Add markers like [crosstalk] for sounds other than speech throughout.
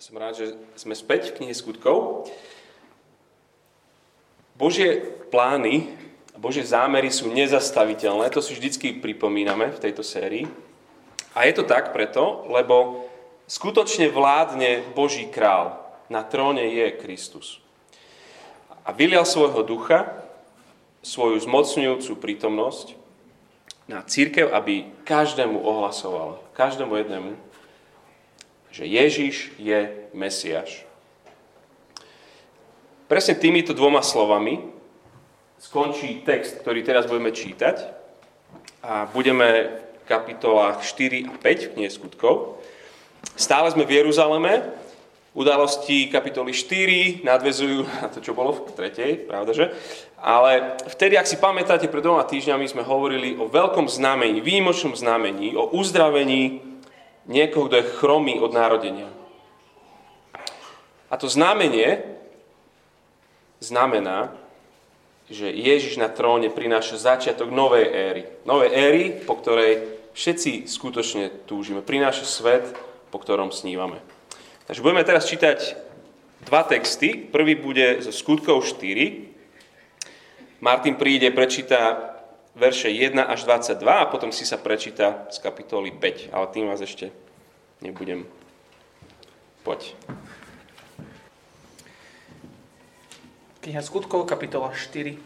Ja som rád, že sme späť v knihe skutkov. Božie plány a Božie zámery sú nezastaviteľné, to si vždycky pripomíname v tejto sérii. A je to tak preto, lebo skutočne vládne Boží král. Na tróne je Kristus. A vylial svojho ducha, svoju zmocňujúcu prítomnosť na církev, aby každému ohlasoval, každému jednému, že Ježiš je Mesiáš. Presne týmito dvoma slovami skončí text, ktorý teraz budeme čítať a budeme v kapitolách 4 a 5 v knihe skutkov. Stále sme v Jeruzaleme, udalosti kapitoly 4 nadvezujú na to, čo bolo v tretej, pravda že? Ale vtedy, ak si pamätáte, pred dvoma týždňami sme hovorili o veľkom znamení, výjimočnom znamení, o uzdravení niekoho, kto je chromý od narodenia. A to znamenie znamená, že Ježiš na tróne prináša začiatok novej éry. Novej éry, po ktorej všetci skutočne túžime. Prináša svet, po ktorom snívame. Takže budeme teraz čítať dva texty. Prvý bude zo skutkov 4. Martin príde, prečíta verše 1 až 22 a potom si sa prečíta z kapitoly 5. Ale tým vás ešte nebudem. Poď. Kniha skutkov, kapitola 4.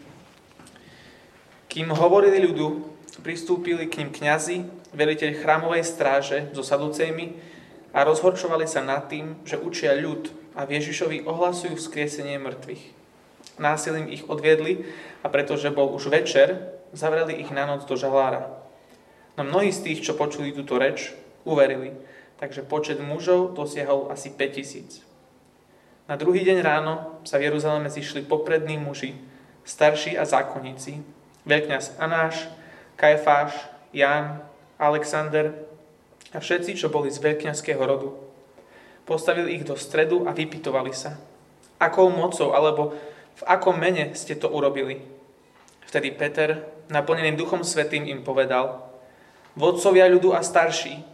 Kým hovorili ľudu, pristúpili k ním kňazi, veliteľ chrámovej stráže so saducejmi a rozhorčovali sa nad tým, že učia ľud a Ježišovi ohlasujú vzkriesenie mŕtvych. Násilím ich odviedli a pretože bol už večer, zavreli ich na noc do žalára. No mnohí z tých, čo počuli túto reč, uverili, takže počet mužov dosiahol asi 5000. Na druhý deň ráno sa v Jeruzaleme zišli poprední muži, starší a zákonníci, veľkňaz Anáš, Kajfáš, Ján, Alexander a všetci, čo boli z veľkňazského rodu. Postavili ich do stredu a vypitovali sa. Akou mocou alebo v akom mene ste to urobili? Vtedy Peter, naplnený Duchom Svetým, im povedal, Vodcovia ľudu a starší,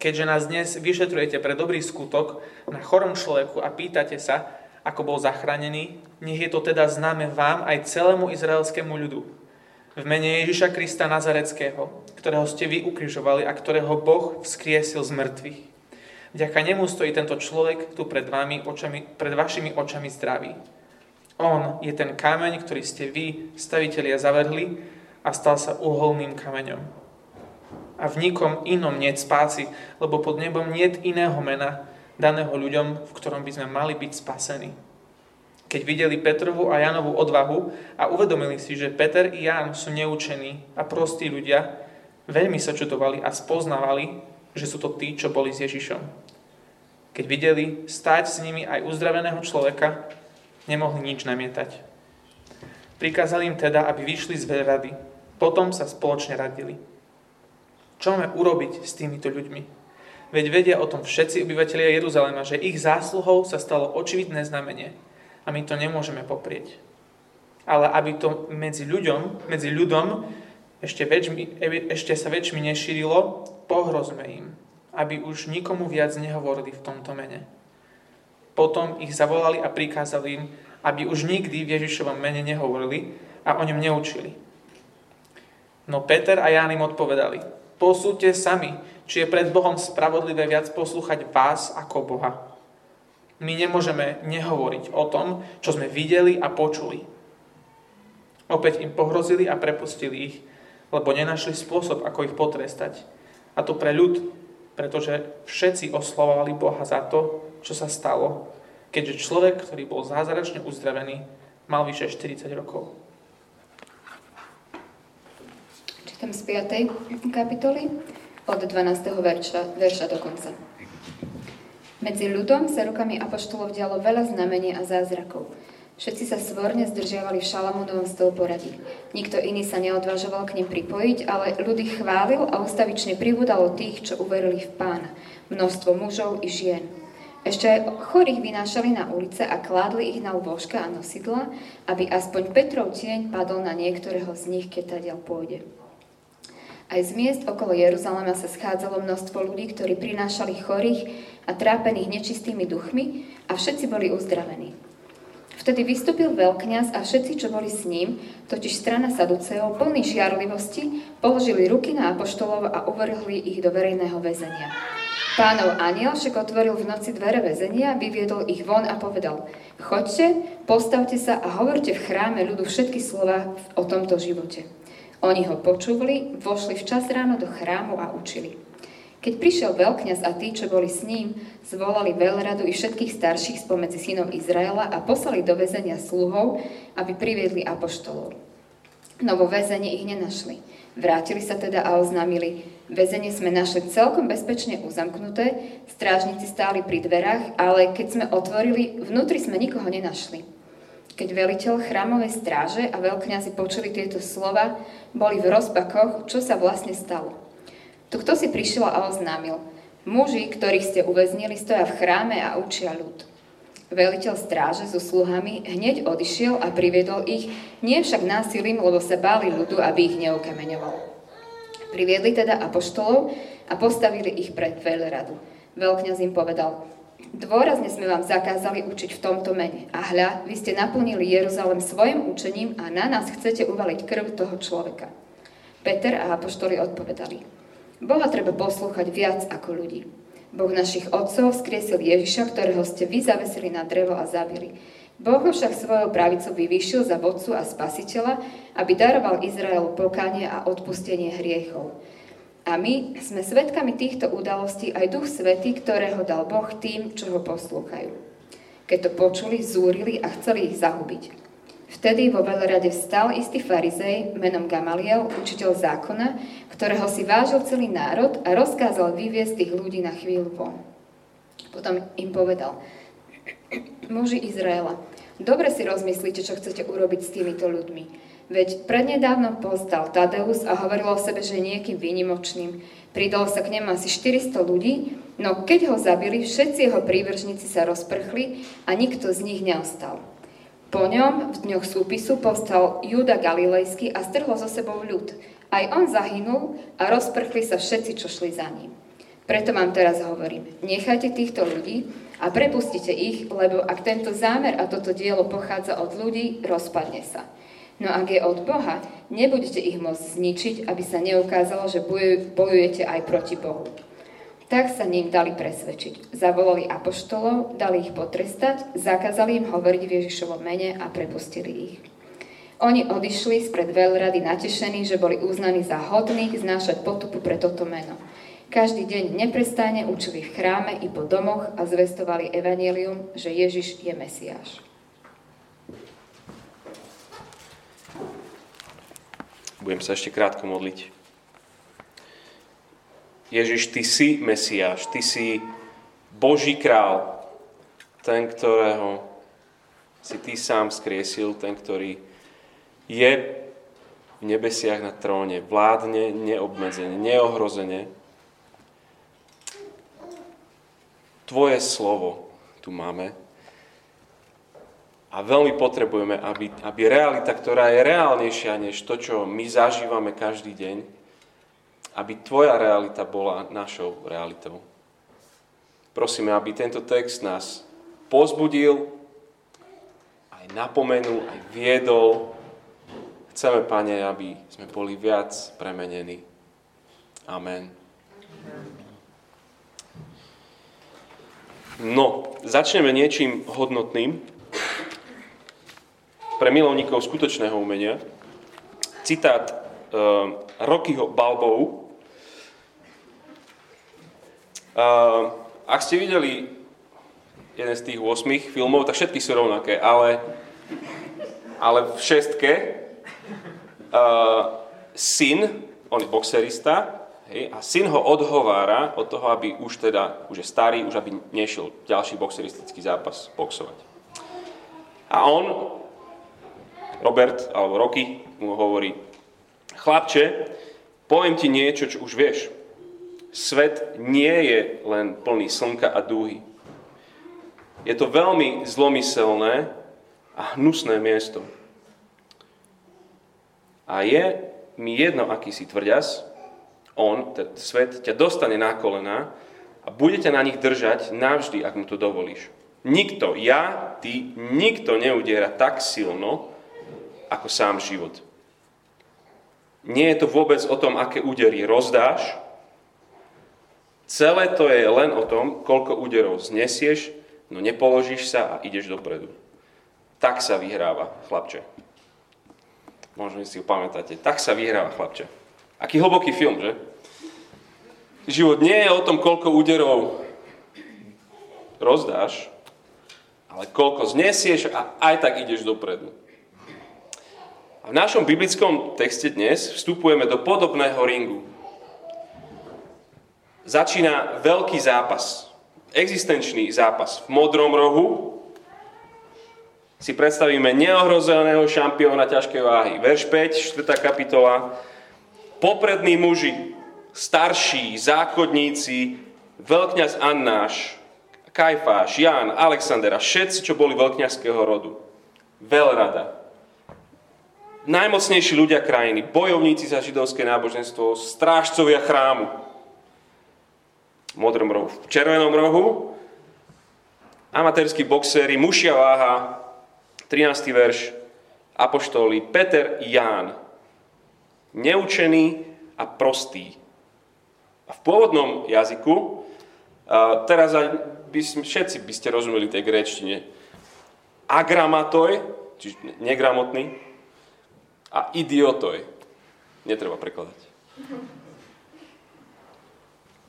keďže nás dnes vyšetrujete pre dobrý skutok na chorom človeku a pýtate sa, ako bol zachránený, nech je to teda známe vám aj celému izraelskému ľudu. V mene Ježiša Krista Nazareckého, ktorého ste vy ukrižovali a ktorého Boh vzkriesil z mŕtvych. Vďaka nemu stojí tento človek tu pred, vami očami, pred vašimi očami zdravý. On je ten kameň, ktorý ste vy, stavitelia, zavrhli a stal sa uholným kameňom a v nikom inom nie spáci, lebo pod nebom nie iného mena daného ľuďom, v ktorom by sme mali byť spasení. Keď videli Petrovu a Jánovu odvahu a uvedomili si, že Peter i Ján sú neučení a prostí ľudia, veľmi sa čudovali a spoznávali, že sú to tí, čo boli s Ježišom. Keď videli stáť s nimi aj uzdraveného človeka, nemohli nič namietať. Prikázali im teda, aby vyšli z veľrady. Potom sa spoločne radili. Čo máme urobiť s týmito ľuďmi? Veď vedia o tom všetci obyvateľia Jeruzalema, že ich zásluhou sa stalo očividné znamenie. A my to nemôžeme poprieť. Ale aby to medzi ľuďom, medzi ľudom ešte, väčšmi, ešte sa väčšmi nešírilo, pohrozme im, aby už nikomu viac nehovorili v tomto mene. Potom ich zavolali a prikázali im, aby už nikdy v Ježišovom mene nehovorili a o ňom neučili. No Peter a Ján im odpovedali, Posúďte sami, či je pred Bohom spravodlivé viac poslúchať vás ako Boha. My nemôžeme nehovoriť o tom, čo sme videli a počuli. Opäť im pohrozili a prepustili ich, lebo nenašli spôsob, ako ich potrestať. A to pre ľud, pretože všetci oslovovali Boha za to, čo sa stalo, keďže človek, ktorý bol zázračne uzdravený, mal vyše 40 rokov. Čítam z 5. kapitoly od 12. verša, verša do konca. Medzi ľudom sa rukami apoštolov dialo veľa znamení a zázrakov. Všetci sa svorne zdržiavali v Šalamúnovom stĺporadí. Nikto iný sa neodvážoval k nim pripojiť, ale ľudí chválil a ustavične pribudalo tých, čo uverili v pána. Množstvo mužov i žien. Ešte aj chorých vynášali na ulice a kládli ich na lôžka a nosidla, aby aspoň Petrov tieň padol na niektorého z nich, keď tadiaľ pôjde. Aj z miest okolo Jeruzalema sa schádzalo množstvo ľudí, ktorí prinášali chorých a trápených nečistými duchmi a všetci boli uzdravení. Vtedy vystúpil veľkňaz a všetci, čo boli s ním, totiž strana Saduceov, plný žiarlivosti, položili ruky na apoštolov a uvrhli ich do verejného väzenia. Pánov aniel však otvoril v noci dvere väzenia, vyviedol ich von a povedal Choďte, postavte sa a hovorte v chráme ľudu všetky slova o tomto živote. Oni ho počúvali, vošli včas ráno do chrámu a učili. Keď prišiel veľkňaz a tí, čo boli s ním, zvolali veľradu i všetkých starších spomedzi synov Izraela a poslali do väzenia sluhov, aby priviedli apoštolov. No vo väzení ich nenašli. Vrátili sa teda a oznámili, väzenie sme našli celkom bezpečne uzamknuté, strážnici stáli pri dverách, ale keď sme otvorili, vnútri sme nikoho nenašli. Keď veliteľ chrámovej stráže a veľkňazi počuli tieto slova, boli v rozpakoch, čo sa vlastne stalo. Tu kto si prišiel a oznámil, muži, ktorých ste uväznili, stoja v chráme a učia ľud. Veliteľ stráže so sluhami hneď odišiel a priviedol ich, nie však násilím, lebo sa báli ľudu, aby ich neukameňoval. Priviedli teda apoštolov a postavili ich pred veľradu. Veľkňaz im povedal, Dôrazne sme vám zakázali učiť v tomto mene. A hľa, vy ste naplnili Jeruzalem svojim učením a na nás chcete uvaliť krv toho človeka. Peter a apoštoli odpovedali. Boha treba poslúchať viac ako ľudí. Boh našich otcov skriesil Ježiša, ktorého ste vy zavesili na drevo a zabili. Boh ho však svojou pravicou vyvýšil za vodcu a spasiteľa, aby daroval Izraelu pokánie a odpustenie hriechov. A my sme svedkami týchto udalostí aj Duch Svetý, ktorého dal Boh tým, čo ho poslúchajú. Keď to počuli, zúrili a chceli ich zahubiť. Vtedy vo veľrade vstal istý farizej menom Gamaliel, učiteľ zákona, ktorého si vážil celý národ a rozkázal vyviesť tých ľudí na chvíľu von. Potom im povedal, muži Izraela, dobre si rozmyslíte, čo chcete urobiť s týmito ľuďmi. Veď prednedávno postal Tadeus a hovoril o sebe, že je niekým výnimočným. Pridalo sa k nemu asi 400 ľudí, no keď ho zabili, všetci jeho príbržníci sa rozprchli a nikto z nich neostal. Po ňom v dňoch súpisu povstal Júda Galilejský a strhol so sebou ľud. Aj on zahynul a rozprchli sa všetci, čo šli za ním. Preto vám teraz hovorím, nechajte týchto ľudí a prepustite ich, lebo ak tento zámer a toto dielo pochádza od ľudí, rozpadne sa. No ak je od Boha, nebudete ich môcť zničiť, aby sa neukázalo, že bojujete aj proti Bohu. Tak sa ním dali presvedčiť. Zavolali apoštolov, dali ich potrestať, zakázali im hovoriť v Ježišovom mene a prepustili ich. Oni odišli spred veľrady natešení, že boli uznaní za hodných znášať potupu pre toto meno. Každý deň neprestáne učili v chráme i po domoch a zvestovali evanelium, že Ježiš je Mesiáš. Budem sa ešte krátko modliť. Ježiš, Ty si Mesiáš, Ty si Boží král, ten, ktorého si Ty sám skriesil, ten, ktorý je v nebesiach na tróne, vládne neobmedzene, neohrozene. Tvoje slovo tu máme, a veľmi potrebujeme, aby, aby realita, ktorá je reálnejšia než to, čo my zažívame každý deň, aby tvoja realita bola našou realitou. Prosíme, aby tento text nás pozbudil, aj napomenul, aj viedol. Chceme, Pane, aby sme boli viac premenení. Amen. No, začneme niečím hodnotným pre milovníkov skutočného umenia. Citát uh, Rockyho Balbou. Uh, ak ste videli jeden z tých 8 filmov, tak všetky sú rovnaké, ale, ale v šestke uh, syn, on je boxerista, hej, a syn ho odhovára od toho, aby už teda, už je starý, už aby nešiel ďalší boxeristický zápas boxovať. A on Robert alebo Rocky mu hovorí, chlapče, poviem ti niečo, čo už vieš. Svet nie je len plný slnka a dúhy. Je to veľmi zlomyselné a hnusné miesto. A je mi jedno, aký si tvrďas, on, ten svet, ťa dostane na kolena a budete na nich držať navždy, ak mu to dovolíš. Nikto, ja, ty, nikto neudiera tak silno, ako sám život. Nie je to vôbec o tom, aké údery rozdáš. Celé to je len o tom, koľko úderov znesieš, no nepoložíš sa a ideš dopredu. Tak sa vyhráva, chlapče. Možno si ho pamätáte. Tak sa vyhráva, chlapče. Aký hlboký film, že? Život nie je o tom, koľko úderov rozdáš, ale koľko znesieš a aj tak ideš dopredu. A v našom biblickom texte dnes vstupujeme do podobného ringu. Začína veľký zápas, existenčný zápas. V modrom rohu si predstavíme neohrozeného šampióna ťažkej váhy. Verš 5, 4. kapitola. Poprední muži, starší, zákonníci, veľkňaz Annáš, Kajfáš, Ján, Alexandera, všetci, čo boli veľkňazského rodu. Veľrada, najmocnejší ľudia krajiny, bojovníci za židovské náboženstvo, strážcovia chrámu. V modrom rohu. V červenom rohu amatérskí boxéri, mušia váha, 13. verš, apoštoli Peter Ján. Neučený a prostý. A v pôvodnom jazyku, teraz by, všetci by ste rozumeli tej gréčtine, agramatoj, čiže negramotný, a idiotoj. Netreba prekladať.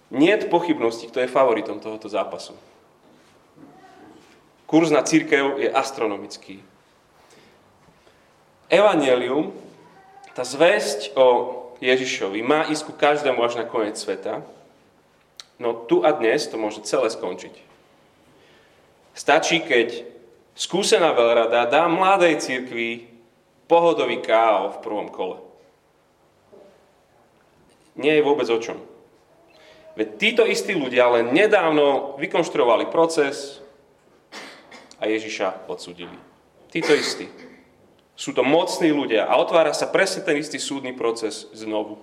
Nie pochybnosti, kto je favoritom tohoto zápasu. Kurz na církev je astronomický. Evangelium, tá zväzť o Ježišovi má ísť ku každému až na koniec sveta, no tu a dnes to môže celé skončiť. Stačí, keď skúsená veľrada dá mladej církvi pohodový káo v prvom kole. Nie je vôbec o čom. Veď títo istí ľudia len nedávno vykonštruovali proces a Ježiša odsudili. Títo istí. Sú to mocní ľudia a otvára sa presne ten istý súdny proces znovu.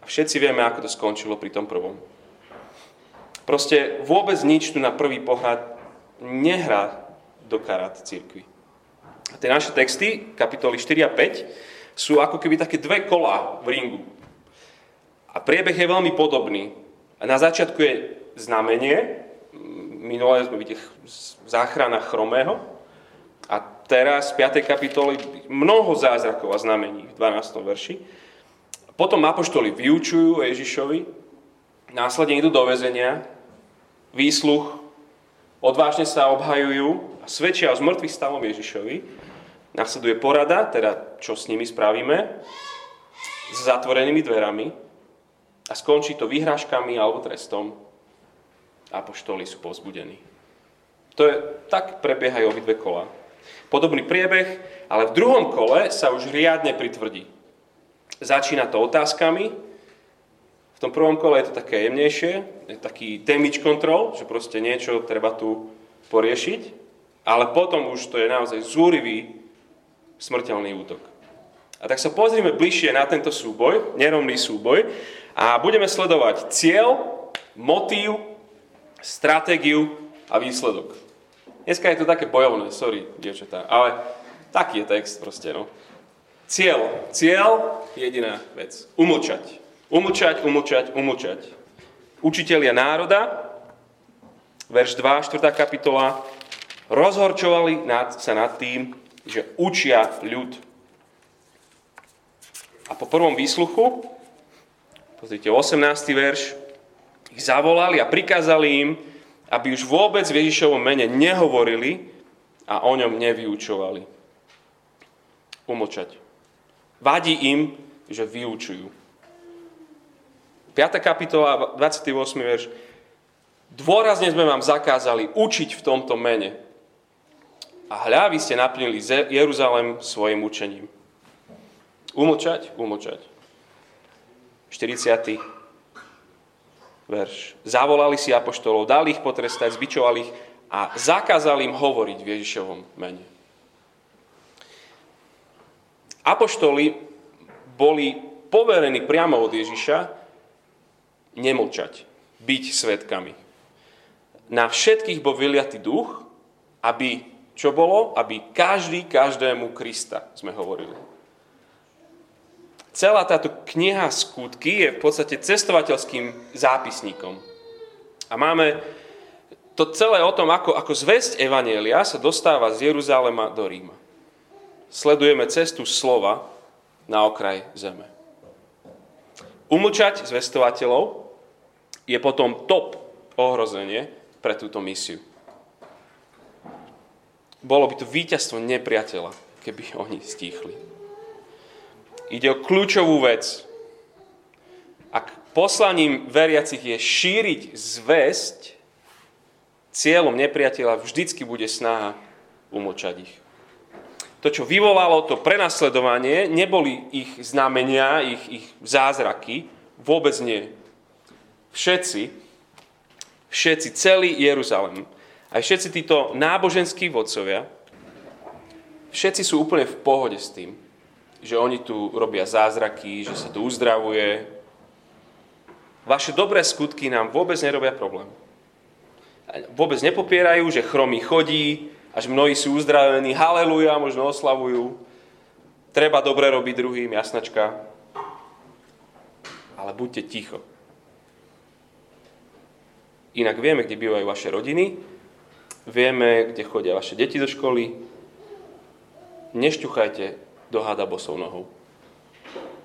A všetci vieme, ako to skončilo pri tom prvom. Proste vôbec nič tu na prvý pohľad nehrá do karát církvy. Tie naše texty, kapitoly 4 a 5, sú ako keby také dve kola v ringu. A priebeh je veľmi podobný. Na začiatku je znamenie, minulé sme videli záchrana chromého, a teraz v 5. kapitole mnoho zázrakov a znamení v 12. verši. Potom apoštoli vyučujú Ježišovi, následne idú do väzenia, výsluch, odvážne sa obhajujú a svedčia o zmrtvých stavom Ježišovi Nasleduje porada, teda čo s nimi spravíme, s zatvorenými dverami a skončí to vyhrážkami alebo trestom. Apoštoli sú povzbudení. To je, tak prebiehajú obidve kola. Podobný priebeh, ale v druhom kole sa už riadne pritvrdí. Začína to otázkami, v tom prvom kole je to také jemnejšie, je taký damage control, že proste niečo treba tu poriešiť, ale potom už to je naozaj zúrivý smrteľný útok. A tak sa pozrime bližšie na tento súboj, nerovný súboj, a budeme sledovať cieľ, motív, stratégiu a výsledok. Dneska je to také bojovné, sorry, dievčatá, ale taký je text proste, no. Cieľ, cieľ, jediná vec. Umlčať. Umlčať, umlčať, umlčať. Učitelia národa, verš 2, 4. kapitola, rozhorčovali nad, sa nad tým, že učia ľud. A po prvom výsluchu, pozrite, 18. verš, ich zavolali a prikázali im, aby už vôbec v Ježišovom mene nehovorili a o ňom nevyučovali. Umlčať. Vadí im, že vyučujú. 5. kapitola, 28. verš. Dôrazne sme vám zakázali učiť v tomto mene. A hľa, vy ste naplnili Jeruzalem svojim učením. Umlčať? Umlčať. 40. verš. Zavolali si apoštolov, dali ich potrestať, zbičovali ich a zakázali im hovoriť v Ježišovom mene. Apoštoli boli poverení priamo od Ježiša, nemlčať, byť svetkami. Na všetkých bol vyliatý duch, aby, čo bolo? Aby každý každému Krista, sme hovorili. Celá táto kniha skutky je v podstate cestovateľským zápisníkom. A máme to celé o tom, ako, ako zväzť Evanielia sa dostáva z Jeruzalema do Ríma. Sledujeme cestu slova na okraj zeme. Umlčať zvestovateľov je potom top ohrozenie pre túto misiu. Bolo by to víťazstvo nepriateľa, keby oni stíchli. Ide o kľúčovú vec. Ak poslaním veriacich je šíriť zväzť, cieľom nepriateľa vždycky bude snaha umlčať ich. To, čo vyvolalo to prenasledovanie, neboli ich znamenia, ich, ich zázraky, vôbec nie. Všetci, všetci, celý Jeruzalem, aj všetci títo náboženskí vodcovia, všetci sú úplne v pohode s tým, že oni tu robia zázraky, že sa tu uzdravuje. Vaše dobré skutky nám vôbec nerobia problém vôbec nepopierajú, že chromy chodí, až mnohí sú uzdravení, haleluja, možno oslavujú. Treba dobre robiť druhým, jasnačka. Ale buďte ticho. Inak vieme, kde bývajú vaše rodiny, vieme, kde chodia vaše deti do školy. Nešťuchajte do háda bosou nohou.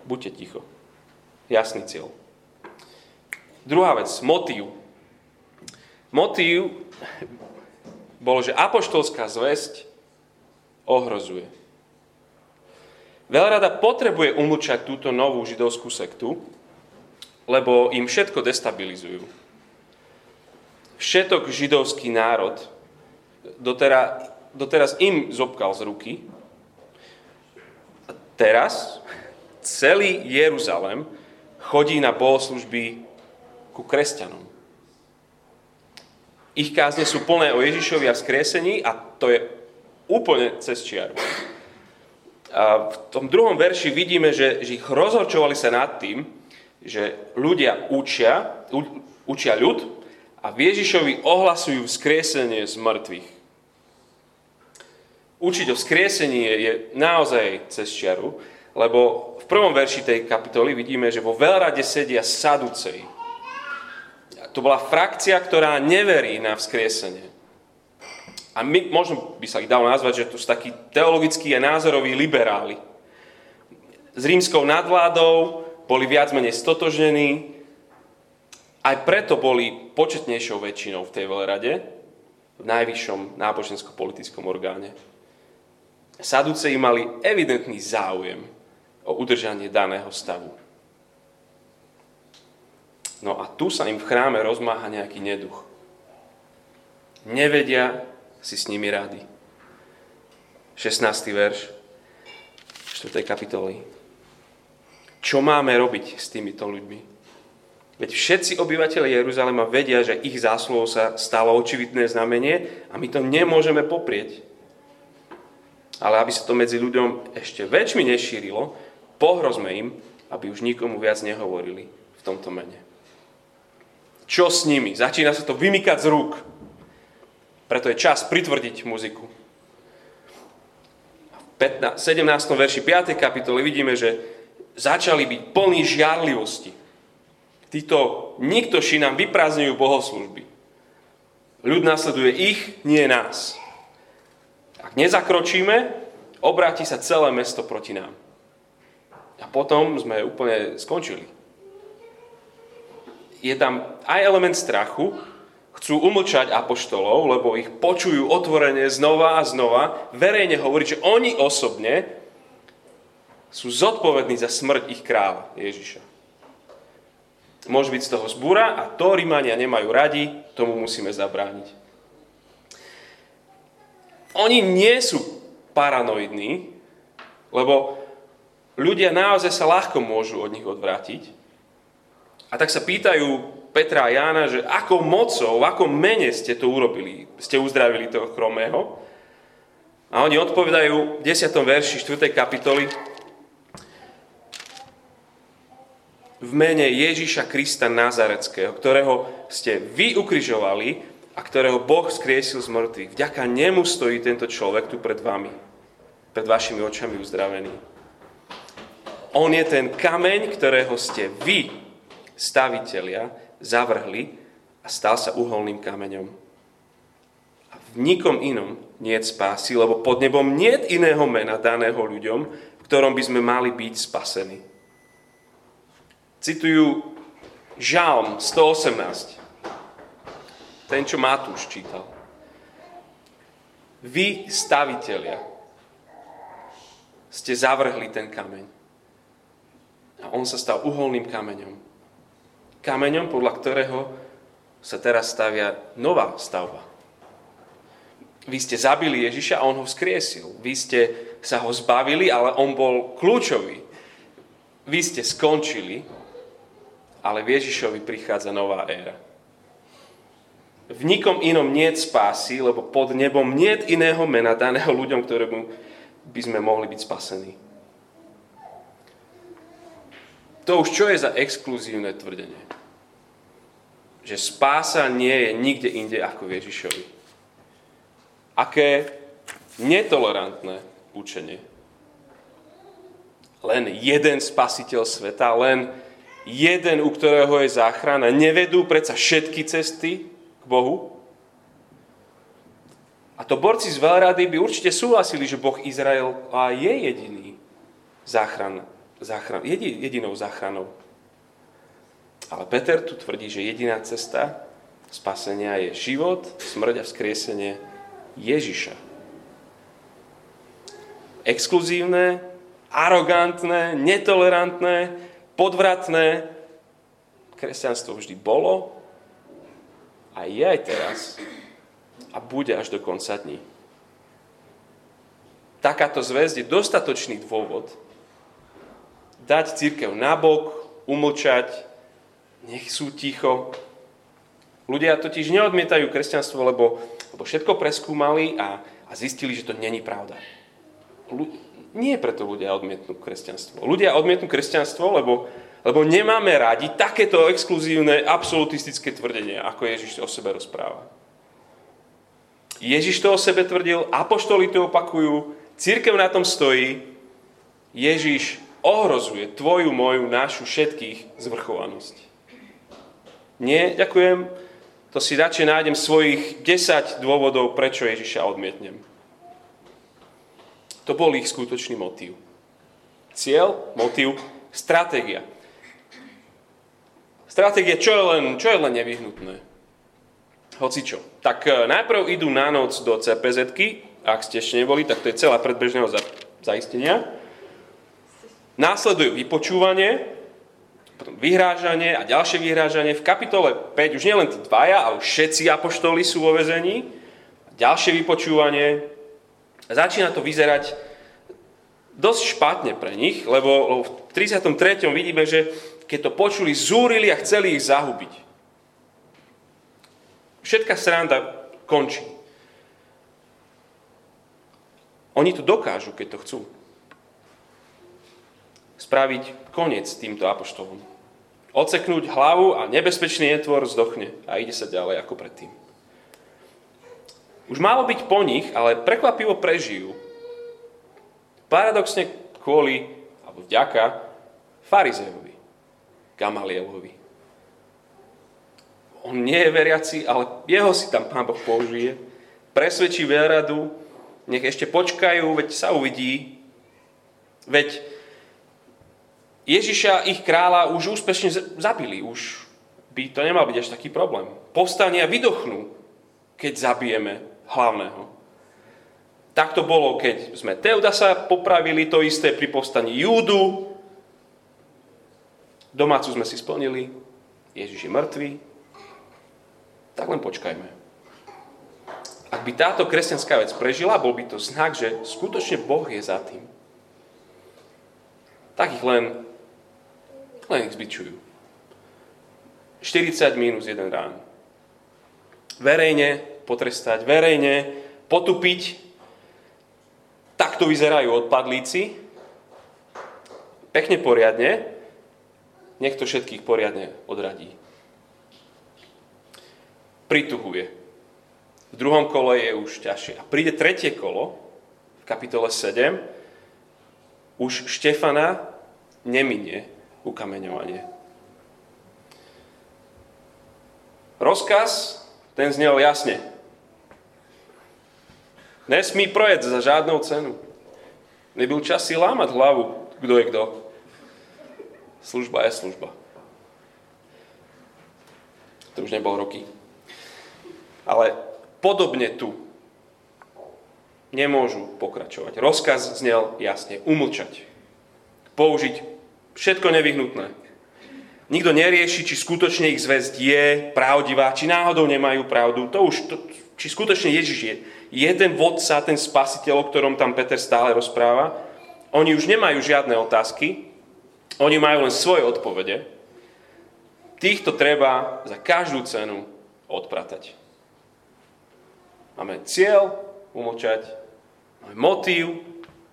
Buďte ticho. Jasný cieľ. Druhá vec, motív Motív bol, že apoštolská zväzť ohrozuje. Veľrada potrebuje umlčať túto novú židovskú sektu, lebo im všetko destabilizujú. Všetok židovský národ doteraz, doteraz im zobkal z ruky. Teraz celý Jeruzalem chodí na bohoslužby ku kresťanom. Ich kázne sú plné o Ježišovi a vzkriesení a to je úplne cez čiaru. A v tom druhom verši vidíme, že, že ich rozhorčovali sa nad tým, že ľudia učia, u, učia ľud a v Ježišovi ohlasujú vzkriesenie z mŕtvych. Učiť o vzkriesení je, naozaj cez čiaru, lebo v prvom verši tej kapitoly vidíme, že vo veľrade sedia saducej, to bola frakcia, ktorá neverí na vzkriesenie. A my, možno by sa ich dalo nazvať, že to sú takí teologickí a názoroví liberáli. S rímskou nadvládou boli viac menej stotožnení, aj preto boli početnejšou väčšinou v tej veľrade, v najvyššom nábožensko-politickom orgáne. Saduceji mali evidentný záujem o udržanie daného stavu. No a tu sa im v chráme rozmáha nejaký neduch. Nevedia si s nimi rady. 16. verš 4. kapitoly. Čo máme robiť s týmito ľuďmi? Veď všetci obyvateľe Jeruzalema vedia, že ich zásluhou sa stalo očividné znamenie a my to nemôžeme poprieť. Ale aby sa to medzi ľuďom ešte väčšmi nešírilo, pohrozme im, aby už nikomu viac nehovorili v tomto mene. Čo s nimi? Začína sa to vymykať z rúk. Preto je čas pritvrdiť muziku. V 15, 17. verši 5. kapitoly vidíme, že začali byť plní žiarlivosti. Títo niktoši nám vyprázdňujú bohoslužby. Ľud nasleduje ich, nie nás. Ak nezakročíme, obráti sa celé mesto proti nám. A potom sme úplne skončili je tam aj element strachu, chcú umlčať apoštolov, lebo ich počujú otvorene znova a znova, verejne hovoriť, že oni osobne sú zodpovední za smrť ich kráľa Ježiša. Môže byť z toho zbúra a to Rímania nemajú radi, tomu musíme zabrániť. Oni nie sú paranoidní, lebo ľudia naozaj sa ľahko môžu od nich odvrátiť, a tak sa pýtajú Petra a Jána, že akou mocou, v akom mene ste to urobili, ste uzdravili toho chromého. A oni odpovedajú v 10. verši 4. kapitoly, v mene Ježiša Krista Nazareckého, ktorého ste vy ukrižovali a ktorého Boh skriesil z mŕtvych. Vďaka nemu stojí tento človek tu pred vami, pred vašimi očami uzdravený. On je ten kameň, ktorého ste vy, stavitelia, zavrhli a stal sa uholným kameňom. A v nikom inom nie je spásy, lebo pod nebom nie iného mena daného ľuďom, v ktorom by sme mali byť spasení citujú Žalm 118. Ten, čo Matúš čítal. Vy, stavitelia, ste zavrhli ten kameň. A on sa stal uholným kameňom. Kameňom, podľa ktorého sa teraz stavia nová stavba. Vy ste zabili Ježiša a on ho vzkriesil. Vy ste sa ho zbavili, ale on bol kľúčový. Vy ste skončili, ale v Ježišovi prichádza nová éra. V nikom inom nie spásy, lebo pod nebom nie je iného mena daného ľuďom, ktorému by sme mohli byť spasení. To už čo je za exkluzívne tvrdenie? Že spása nie je nikde inde ako v Ježišovi. Aké netolerantné učenie. Len jeden spasiteľ sveta, len jeden, u ktorého je záchrana. Nevedú predsa všetky cesty k Bohu? A to borci z veľrady by určite súhlasili, že Boh Izrael je jediný záchran, záchran, jedinou záchranou. Ale Peter tu tvrdí, že jediná cesta spasenia je život, smrť a vzkriesenie Ježiša. Exkluzívne, arogantné, netolerantné, podvratné. Kresťanstvo vždy bolo a je aj teraz a bude až do konca dní. Takáto zväzť je dostatočný dôvod dať církev nabok, umlčať, nech sú ticho. Ľudia totiž neodmietajú kresťanstvo, lebo, lebo všetko preskúmali a, a zistili, že to není pravda. Nie preto ľudia odmietnú kresťanstvo. Ľudia odmietnú kresťanstvo, lebo, lebo nemáme radi takéto exkluzívne, absolutistické tvrdenie, ako Ježiš o sebe rozpráva. Ježiš to o sebe tvrdil, apoštoli to opakujú, církev na tom stojí, Ježiš ohrozuje tvoju, moju, našu, všetkých zvrchovanosť. Nie, ďakujem, to si radšej nájdem svojich 10 dôvodov, prečo Ježiša odmietnem. To bol ich skutočný motív. Cieľ, motív, stratégia. Stratégia, čo je len, čo je len nevyhnutné? Hoci čo. Tak e, najprv idú na noc do cpz ak ste ešte neboli, tak to je celá predbežného za, zaistenia. Následuje vypočúvanie, potom vyhrážanie a ďalšie vyhrážanie. V kapitole 5 už nielen tí dvaja, ale všetci apoštoli sú vo vezení. Ďalšie vypočúvanie, začína to vyzerať dosť špatne pre nich, lebo, v 33. vidíme, že keď to počuli, zúrili a chceli ich zahubiť. Všetká sranda končí. Oni to dokážu, keď to chcú. Spraviť koniec týmto apoštolom. Oceknúť hlavu a nebezpečný netvor zdochne a ide sa ďalej ako predtým. Už malo byť po nich, ale prekvapivo prežijú. Paradoxne kvôli, alebo vďaka, farizejovi, Gamalielovi. On nie je veriaci, ale jeho si tam Pán Boh použije. Presvedčí veľradu, nech ešte počkajú, veď sa uvidí. Veď Ježiša, ich kráľa, už úspešne zabili. Už by to nemal byť až taký problém. Povstania vydochnú, keď zabijeme hlavného. Tak to bolo, keď sme Teudasa popravili, to isté pri povstaní Júdu. Domácu sme si splnili, Ježiš je mŕtvý. Tak len počkajme. Ak by táto kresťanská vec prežila, bol by to znak, že skutočne Boh je za tým. Tak ich len, len ich zbičujú. 40 minus 1 rán. Verejne potrestať, verejne potupiť. Takto vyzerajú odpadlíci. Pekne poriadne. nech to všetkých poriadne odradí. Prituhuje. V druhom kole je už ťažšie. A príde tretie kolo, v kapitole 7, už Štefana neminie ukameňovanie. Rozkaz, ten znel jasne. Nesmí projeť za žiadnou cenu. Nebyl čas si lámať hlavu, kto je kto. Služba je služba. To už nebol roky. Ale podobne tu nemôžu pokračovať. Rozkaz znel jasne. Umlčať. Použiť všetko nevyhnutné. Nikto nerieši, či skutočne ich zväzť je pravdivá, či náhodou nemajú pravdu. To už, to, či skutočne Ježiš je. Je ten vodca, ten spasiteľ, o ktorom tam Peter stále rozpráva. Oni už nemajú žiadne otázky, oni majú len svoje odpovede. Týchto treba za každú cenu odpratať. Máme cieľ umlčať, máme motív,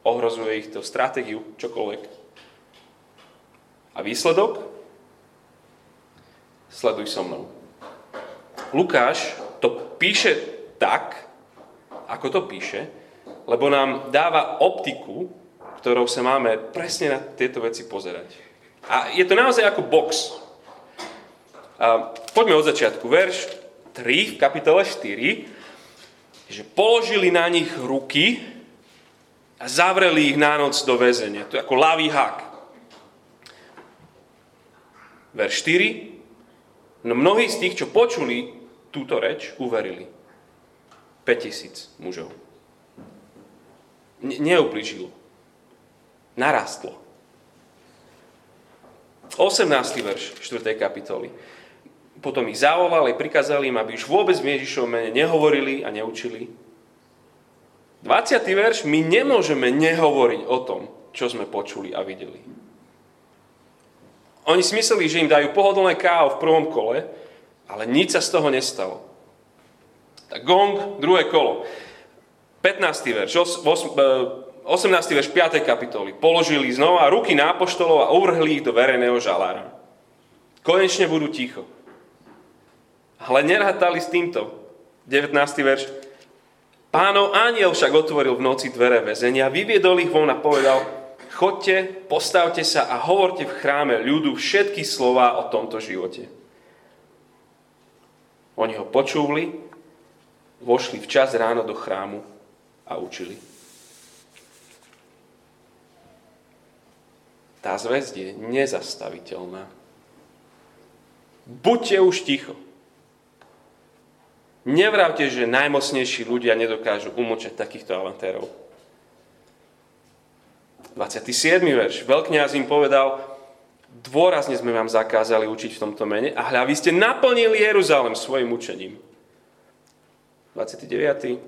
ohrozuje ich to stratégiu, čokoľvek. A výsledok? Sleduj so mnou. Lukáš to píše tak, ako to píše, lebo nám dáva optiku, ktorou sa máme presne na tieto veci pozerať. A je to naozaj ako box. A poďme od začiatku. Verš 3 v kapitole 4, že položili na nich ruky a zavreli ich na noc do väzenia. To je ako lavý hak. Verš 4. No mnohí z tých, čo počuli túto reč, uverili. 5000 mužov. Ne- neubližilo narastlo. 18. verš 4. kapitoly. Potom ich zavolali, prikázali im, aby už vôbec v Ježišovom mene nehovorili a neučili. 20. verš, my nemôžeme nehovoriť o tom, čo sme počuli a videli. Oni si mysleli, že im dajú pohodlné kávo v prvom kole, ale nič sa z toho nestalo. Tak gong, druhé kolo. 15. verš, 18. verš 5. kapitoly. Položili znova ruky na apoštolov a uvrhli ich do verejného žalára. Konečne budú ticho. Ale nerátali s týmto. 19. verš. Pánov aniel však otvoril v noci dvere väzenia, vyviedol ich von a povedal, chodte, postavte sa a hovorte v chráme ľudu všetky slova o tomto živote. Oni ho počúvli, vošli včas ráno do chrámu a učili. Tá zväzť je nezastaviteľná. Buďte už ticho. Nevravte, že najmocnejší ľudia nedokážu umlčať takýchto avantérov. 27. verš. Veľkňaz im povedal, dôrazne sme vám zakázali učiť v tomto mene a hľa, vy ste naplnili Jeruzalem svojim učením. 29.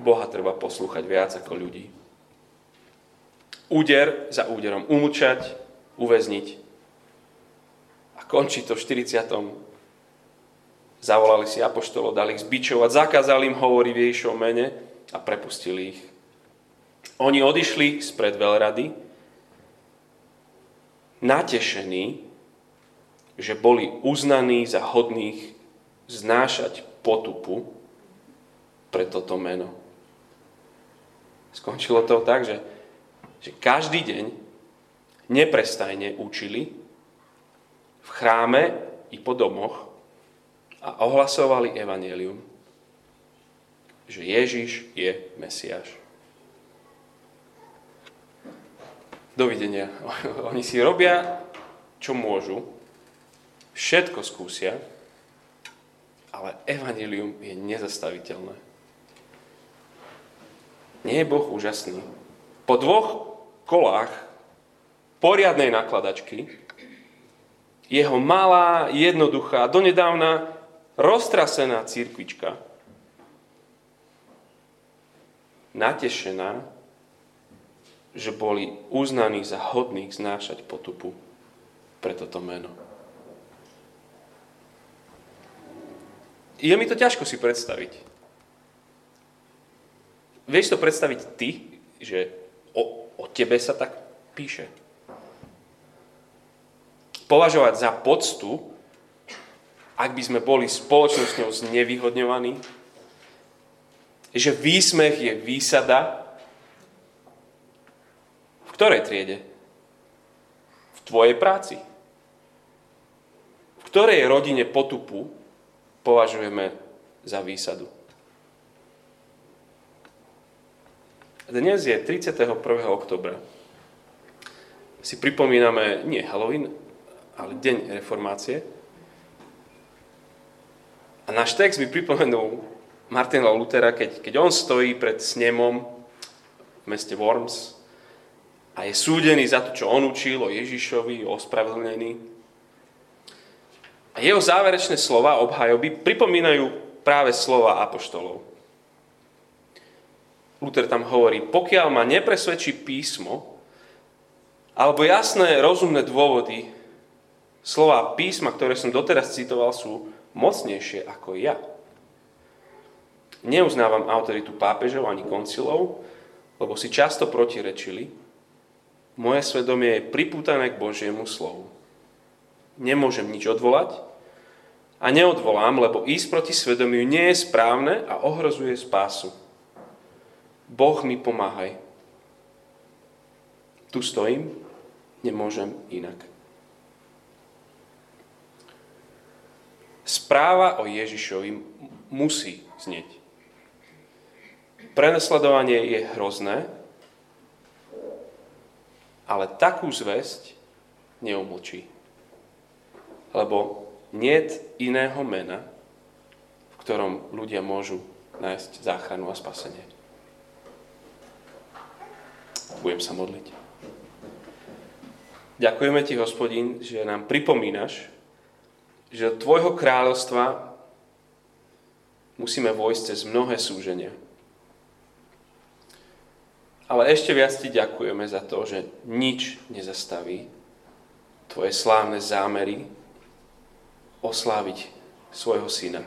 Boha treba poslúchať viac ako ľudí úder za úderom, umlčať, uväzniť. A končí to v 40. Zavolali si apoštolov, dali ich zbičovať, zakázali im hovoriť v Ježišovom mene a prepustili ich. Oni odišli spred veľrady, natešení, že boli uznaní za hodných znášať potupu pre toto meno. Skončilo to tak, že že každý deň neprestajne učili v chráme i po domoch a ohlasovali evanelium, že Ježiš je Mesiáš. Dovidenia. [laughs] Oni si robia, čo môžu, všetko skúsia, ale evanelium je nezastaviteľné. Nie je Boh úžasný? Po dvoch kolách poriadnej nakladačky, jeho malá, jednoduchá, donedávna roztrasená církvička, natešená, že boli uznaní za hodných znášať potupu pre toto meno. Je mi to ťažko si predstaviť. Vieš to predstaviť ty, že o, O tebe sa tak píše. považovať za poctu, ak by sme boli spoločnosťou znevýhodňovaní, že výsmech je výsada. V ktorej triede? V tvojej práci. V ktorej rodine potupu považujeme za výsadu? Dnes je 31. oktobra. Si pripomíname nie Halloween, ale deň reformácie. A náš text mi pripomenul Martina Lutera, keď, keď on stojí pred snemom v meste Worms a je súdený za to, čo on učil o Ježišovi, o ospravedlnení. Jeho záverečné slova obhajoby pripomínajú práve slova apoštolov. Luther tam hovorí, pokiaľ ma nepresvedčí písmo, alebo jasné, rozumné dôvody, slova písma, ktoré som doteraz citoval, sú mocnejšie ako ja. Neuznávam autoritu pápežov ani koncilov, lebo si často protirečili. Moje svedomie je pripútané k Božiemu slovu. Nemôžem nič odvolať a neodvolám, lebo ísť proti svedomiu nie je správne a ohrozuje spásu. Boh mi pomáhaj. Tu stojím, nemôžem inak. Správa o Ježišovi musí znieť. Prenasledovanie je hrozné, ale takú zväzť neumlčí. Lebo nie iného mena, v ktorom ľudia môžu nájsť záchranu a spasenie. Budem sa modliť. Ďakujeme ti, hospodín, že nám pripomínaš, že do tvojho kráľovstva musíme vojsť cez mnohé súženia. Ale ešte viac ti ďakujeme za to, že nič nezastaví tvoje slávne zámery osláviť svojho syna.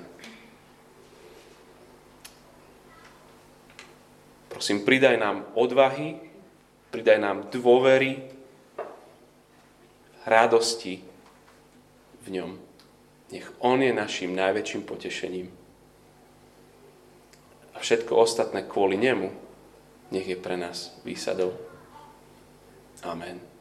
Prosím, pridaj nám odvahy, pridaj nám dôvery, radosti v ňom. Nech On je našim najväčším potešením. A všetko ostatné kvôli Nemu nech je pre nás výsadou. Amen.